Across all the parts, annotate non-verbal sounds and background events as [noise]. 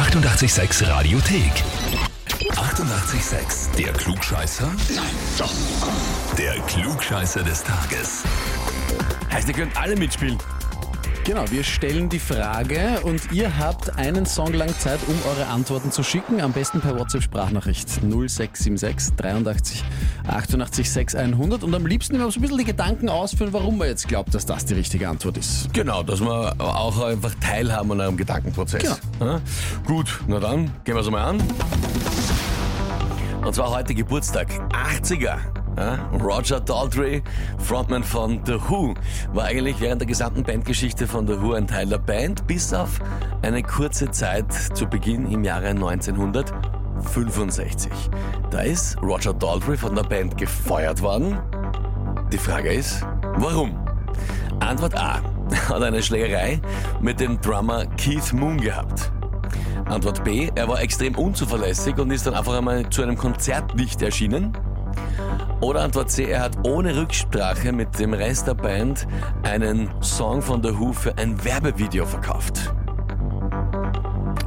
886 Radiothek. 88,6. Der Klugscheißer? Nein, doch. Der Klugscheißer des Tages. Heißt, ihr könnt alle mitspielen. Genau, wir stellen die Frage und ihr habt einen Song lang Zeit, um eure Antworten zu schicken. Am besten per WhatsApp-Sprachnachricht 0676 83 88 6100 und am liebsten immer so ein bisschen die Gedanken ausführen, warum man jetzt glaubt, dass das die richtige Antwort ist. Genau, dass wir auch einfach teilhaben an eurem Gedankenprozess. Genau. Ja? Gut, na dann, gehen wir es mal an. Und zwar heute Geburtstag, 80er. Ja? Roger Daltrey, Frontman von The Who, war eigentlich während der gesamten Bandgeschichte von The Who ein Teil der Band, bis auf eine kurze Zeit zu Beginn im Jahre 1965. Da ist Roger Daltrey von der Band gefeuert worden. Die Frage ist, warum? Antwort A. [laughs] Hat eine Schlägerei mit dem Drummer Keith Moon gehabt. Antwort B. Er war extrem unzuverlässig und ist dann einfach einmal zu einem Konzert nicht erschienen. Oder Antwort C. Er hat ohne Rücksprache mit dem Rest der Band einen Song von The Who für ein Werbevideo verkauft.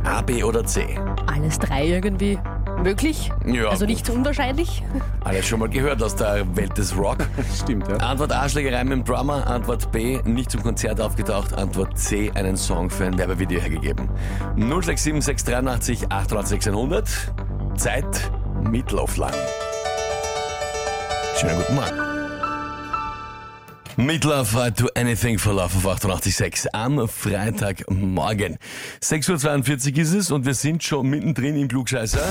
A, B oder C? Alles drei irgendwie möglich. Ja, also nicht so unwahrscheinlich. [laughs] Alles schon mal gehört aus der Welt des Rock. [laughs] Stimmt, ja. Antwort A, Schlägerei mit dem Drummer. Antwort B, nicht zum Konzert aufgetaucht. Antwort C, einen Song für ein Werbevideo hergegeben. 067 683 88 100. Zeit, Meatloaf lang. Schönen guten Morgen. Meatloaf, I do anything for love auf 88.6 am Freitagmorgen. 6.42 Uhr ist es und wir sind schon mittendrin im Klugscheißer.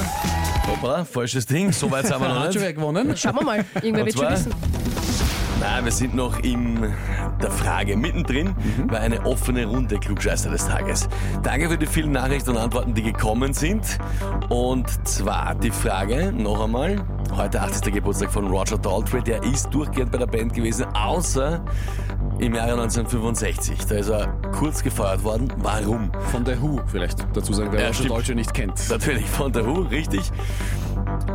Hoppla, falsches Ding, so weit sind wir [laughs] noch Hat nicht. schon wer gewonnen? Schauen wir mal. Irgendwer wird schon wissen. Nein, wir sind noch der Frage mittendrin bei eine offene Runde Klugscheißer des Tages. Danke für die vielen Nachrichten und Antworten, die gekommen sind. Und zwar die Frage, noch einmal, heute 80. Geburtstag von Roger Daltrey, der ist durchgehend bei der Band gewesen, außer im Jahre 1965. Da ist er kurz gefeuert worden. Warum? Von der Who vielleicht dazu sagen, wer Ja, stimmt. Deutsche nicht kennt. Natürlich von der Who, richtig.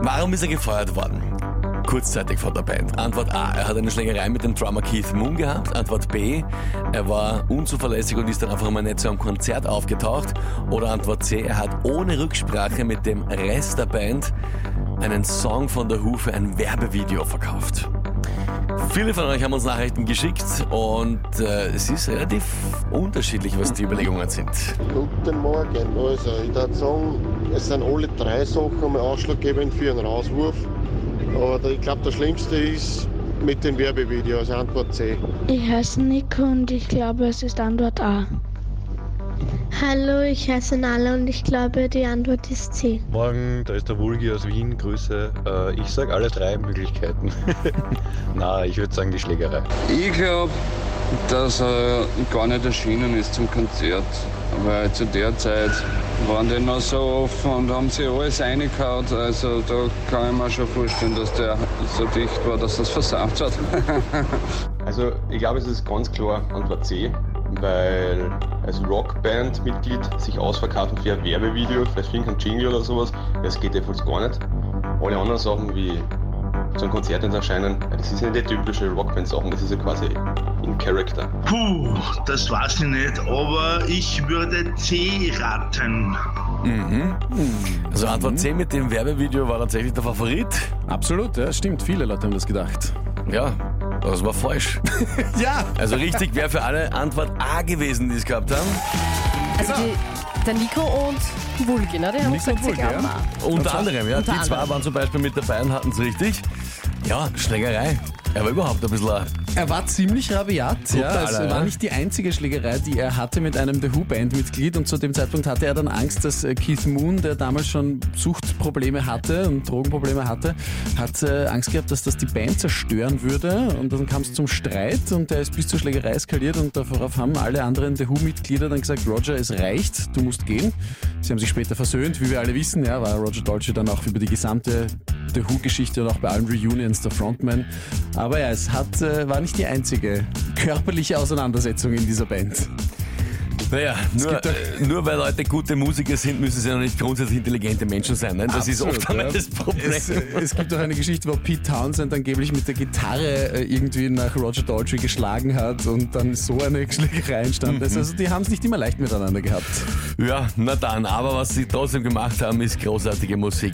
Warum ist er gefeuert worden? Kurzzeitig von der Band. Antwort A, er hat eine Schlägerei mit dem Drummer Keith Moon gehabt. Antwort B, er war unzuverlässig und ist dann einfach mal nicht zu einem Konzert aufgetaucht. Oder Antwort C, er hat ohne Rücksprache mit dem Rest der Band einen Song von der für ein Werbevideo verkauft. Viele von euch haben uns Nachrichten geschickt und äh, es ist relativ unterschiedlich, was die Überlegungen sind. Guten Morgen. Also, ich würde sagen, es sind alle drei Sachen mal ausschlaggebend für einen Rauswurf. Aber ich glaube, das Schlimmste ist mit den Werbevideos, Antwort C. Ich heiße Nico und ich glaube, es ist Antwort A. Hallo, ich heiße Nala und ich glaube, die Antwort ist C. Morgen, da ist der Wulgi aus Wien, Grüße. Äh, ich sage alle drei Möglichkeiten. [laughs] Na, ich würde sagen die Schlägerei. Ich glaube, dass er gar nicht erschienen ist zum Konzert, weil zu der Zeit waren die noch so offen und haben sich alles reingehauen. Also da kann ich mir schon vorstellen, dass der so dicht war, dass das versaut hat. [laughs] Also ich glaube, es ist ganz klar Antwort C, weil als Rockband-Mitglied sich ausverkaufen für ein Werbevideo, vielleicht für einen Jingle oder sowas, das geht jedenfalls gar nicht. Alle anderen Sachen wie zum Konzert ins Erscheinen, das ist nicht die typische Rockband-Sachen, das ist ja quasi in Character. Puh, das weiß ich nicht, aber ich würde C raten. Also Antwort C mit dem Werbevideo war tatsächlich der Favorit. Absolut, ja, stimmt. Viele Leute haben das gedacht. Ja, das war falsch. [laughs] Ja! Also richtig wäre für alle Antwort A gewesen, die es gehabt haben. Also die, der Nico und Wulgi, ne? Die haben Nico gesagt, und glauben ja. Unter anderem, ja. Unter die zwei anderem. waren zum Beispiel mit dabei und hatten es richtig. Ja, Schlägerei. Er war überhaupt ein bisschen... Er war ziemlich rabiat, ja. Total, Es ja. war nicht die einzige Schlägerei, die er hatte mit einem The Who-Band-Mitglied und zu dem Zeitpunkt hatte er dann Angst, dass äh, Keith Moon, der damals schon Suchtprobleme hatte und Drogenprobleme hatte, hat äh, Angst gehabt, dass das die Band zerstören würde und dann kam es zum Streit und der ist bis zur Schlägerei eskaliert und darauf haben alle anderen The Who-Mitglieder dann gesagt, Roger, es reicht, du musst gehen. Sie haben sich später versöhnt, wie wir alle wissen, ja, war Roger Dolce dann auch über die gesamte The Who-Geschichte und auch bei allen Reunions der Frontman. Aber ja, es hat, äh, war nicht die einzige körperliche Auseinandersetzung in dieser Band. Naja, nur, äh, nur weil Leute gute Musiker sind, müssen sie ja noch nicht grundsätzlich intelligente Menschen sein. Nein? Das Absolut, ist oft einmal ja. das Problem. Es, es gibt auch eine Geschichte, wo Pete Townsend angeblich mit der Gitarre äh, irgendwie nach Roger Daltrey geschlagen hat und dann so eine Schlägerei entstanden ist. Also die haben es nicht immer leicht miteinander gehabt. Ja, na dann, aber was sie trotzdem gemacht haben, ist großartige Musik.